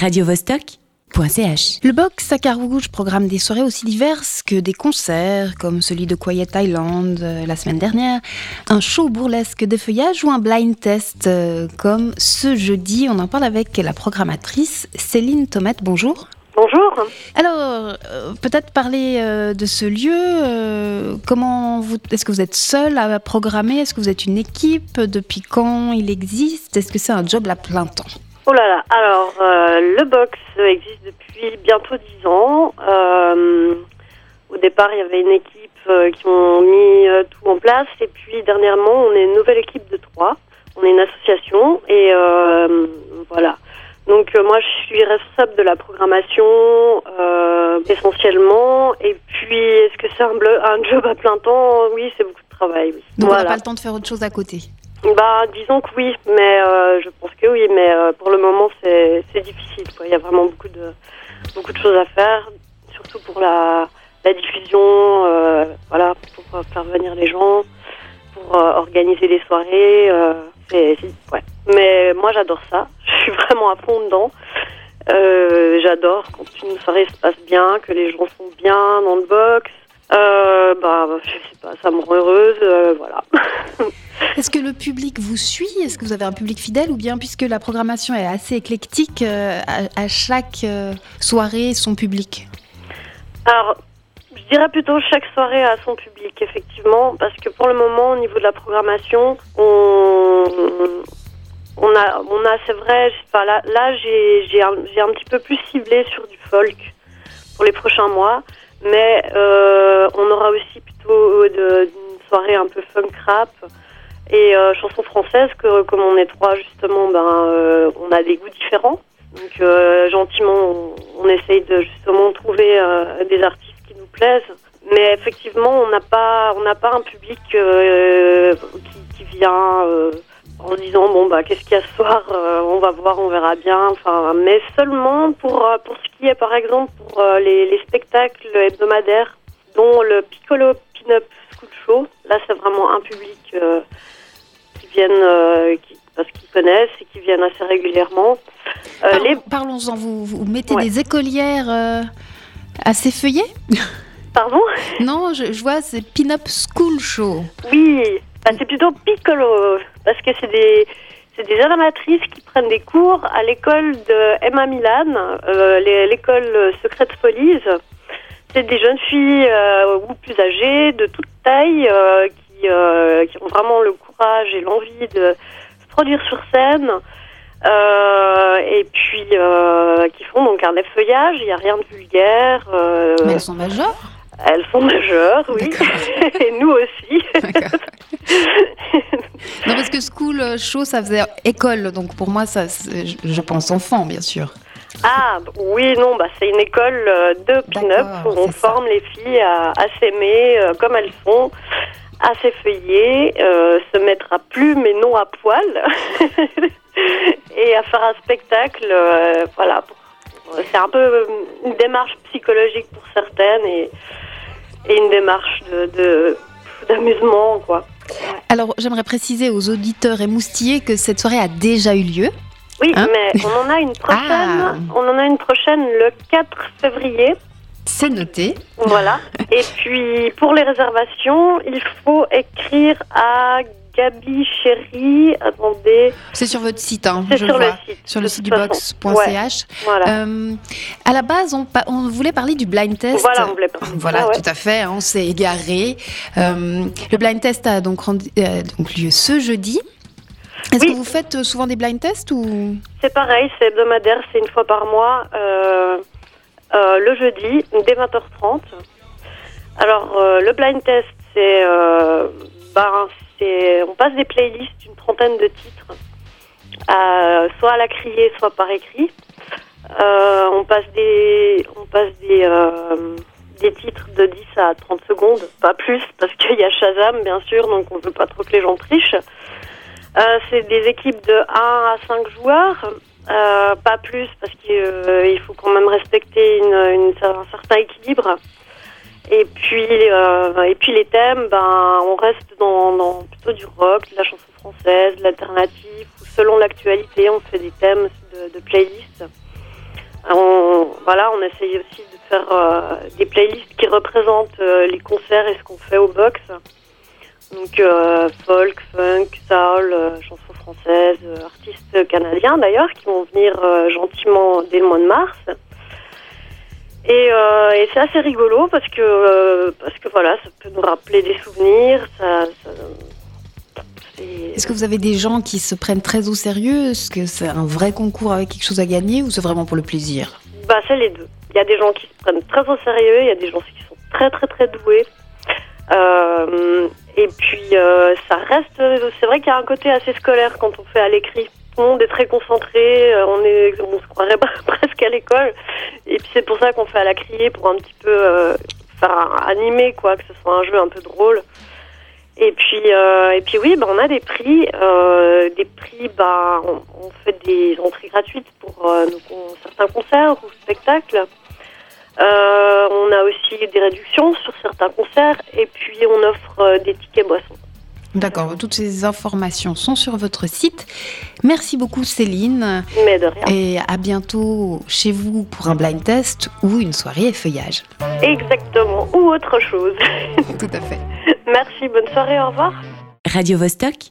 radiovostok.ch. Le Box à Carouge programme des soirées aussi diverses que des concerts, comme celui de Quiet Island euh, la semaine dernière, un show burlesque de feuillage ou un blind test, euh, comme ce jeudi. On en parle avec la programmatrice Céline Tomette. Bonjour. Bonjour. Alors, euh, peut-être parler euh, de ce lieu. euh, comment vous, est-ce que vous êtes seul à programmer? Est-ce que vous êtes une équipe? Depuis quand il existe? Est-ce que c'est un job à plein temps? Oh là là. Alors, euh, le box existe depuis bientôt 10 ans. Euh, au départ, il y avait une équipe euh, qui ont mis euh, tout en place. Et puis, dernièrement, on est une nouvelle équipe de trois. On est une association. Et euh, voilà. Donc, moi, je suis responsable de la programmation euh, essentiellement. Et puis, est-ce que c'est un, bleu- un job à plein temps? Oui, c'est beaucoup de travail. Oui. Donc on n'a pas le temps de faire autre chose à côté. Bah, disons que oui, mais euh, je pense que oui, mais euh, pour le moment, c'est difficile. Il y a vraiment beaucoup de beaucoup de choses à faire, surtout pour la, la diffusion, euh, voilà, pour euh, faire venir les gens, pour euh, organiser les soirées. euh, ouais. Mais moi, j'adore ça. Je suis vraiment à fond dedans. J'adore quand une soirée se passe bien, que les gens sont bien dans le box. Bah, je sais pas, ça me rend heureuse, voilà. Est-ce que le public vous suit? Est-ce que vous avez un public fidèle? Ou bien, puisque la programmation est assez éclectique, euh, à, à chaque euh, soirée, son public? Alors, je dirais plutôt chaque soirée a son public, effectivement, parce que pour le moment, au niveau de la programmation, on, a, c'est vrai, là, j'ai, un, petit peu plus ciblé sur du folk pour les prochains mois, mais euh, on aura aussi plutôt une soirée un peu funk rap et euh, chansons françaises que comme on est trois justement, ben, euh, on a des goûts différents. Donc euh, gentiment, on, on essaye de justement trouver euh, des artistes qui nous plaisent. Mais effectivement, on n'a pas, on n'a pas un public qui, vient en disant bon bah qu'est-ce qu'il y a ce soir, on va voir, on verra bien. Enfin, mais seulement pour pour ce qui est par exemple pour les, les spectacles hebdomadaires, dont le Piccolo Pin-up School Show. Là, c'est vraiment un public viennent, euh, qui, parce qu'ils connaissent et qui viennent assez régulièrement. Euh, Parlons- les Parlons-en, vous, vous mettez Ouais. des écolières euh, assez feuillées? Pardon? Non, je, je vois, c'est Pin-Up School Show. Oui, bah, c'est plutôt piccolo, parce que c'est des, c'est des animatrices qui prennent des cours à l'école de Emma Milan, euh, l'école Secret Police. C'est des jeunes filles euh, ou plus âgées, de toute taille, euh, qui, qui ont vraiment le courage et l'envie de se produire sur scène. Euh, et puis euh, qui font donc un effeuillage, il n'y a rien de vulgaire. euh, Mais elles sont majeures elles sont majeures, oui, et nous aussi. Non, parce que School Show, ça faisait école, donc pour moi, ça, je- pense enfant, bien sûr. Ah oui, non, bah c'est une école de pin-up où on ça. forme les filles à, à s'aimer comme elles sont, à s'effeuiller, euh, se mettre à plu mais non à poil, et à faire un spectacle. euh, voilà, c'est un peu une démarche psychologique pour certaines et, et une démarche de d'amusement, quoi. Alors, j'aimerais préciser aux auditeurs émoustillés que cette soirée a déjà eu lieu. Oui, Hein mais on en a une prochaine. Ah. On en a une prochaine le 4 février. C'est noté. Voilà. Et puis pour les réservations, il faut écrire à Gabi Chéri. Attendez, C'est sur votre site, hein, c'est je sur le site. Sur le site du box.ch. Voilà. Euh, à la base, on, voulait parler du blind test. Voilà, on voulait pas. Voilà, Ah ouais. tout à fait, hein, on s'est égaré. Euh, le blind test a donc, rendu- euh, donc lieu ce jeudi. Est-ce Oui. que vous faites souvent des blind tests ou? C'est pareil, c'est hebdomadaire, c'est une fois par mois, euh, euh, le jeudi, dès 20h30. Alors, euh, le blind test, c'est, euh, ben, on passe des playlists, une trentaine de titres, à- soit à la criée, soit par écrit. On passe des, on passe des, titres de 10 à 30 secondes, pas plus, parce qu'il y a Shazam, bien sûr, donc on veut pas trop que les gens trichent. C'est des équipes de 1 à 5 joueurs, euh, pas plus parce qu'il faut quand même respecter un certain équilibre. Et puis, euh, et puis les thèmes, ben, on reste dans, dans plutôt du rock, de la chanson française, de l'alternative, selon l'actualité, on fait des thèmes de, de playlists. voilà, on essaye aussi de faire des playlists qui représentent les concerts et ce qu'on fait au box. Donc folk, funk, soul, chansons françaises, artistes canadiens d'ailleurs qui vont venir gentiment dès le mois de mars. Et, et c'est assez rigolo parce que parce que voilà, ça peut nous rappeler des souvenirs, ça, ça est-ce que vous avez des gens qui se prennent très au sérieux? Est-ce que c'est un vrai concours avec quelque chose à gagner ou c'est vraiment pour le plaisir? Bah, c'est les deux. Il y a des gens qui se prennent très au sérieux, il y a des gens qui sont très très très doués. Euh, et puis euh, ça reste, c'est vrai qu'il y a un côté assez scolaire quand on fait à l'écrit. Tout le monde est très concentré, euh, on est, on se croirait presque à l'école. Et puis c'est pour ça qu'on fait à la criée pour un petit peu faire animer quoi, que ce soit un jeu un peu drôle. Et puis, euh, et puis oui, bah, on a des prix. Euh, des prix, bah, on, fait des entrées gratuites pour euh, certains concerts ou spectacles. On a aussi des réductions sur certains concerts et puis on offre des tickets boissons. D'accord, toutes ces informations sont sur votre site. Merci beaucoup Céline. Mais de rien. Et à bientôt chez vous pour un blind test ou une soirée feuillage. Exactement, ou autre chose. Tout à fait. Merci, bonne soirée, au revoir. Radio -Vostok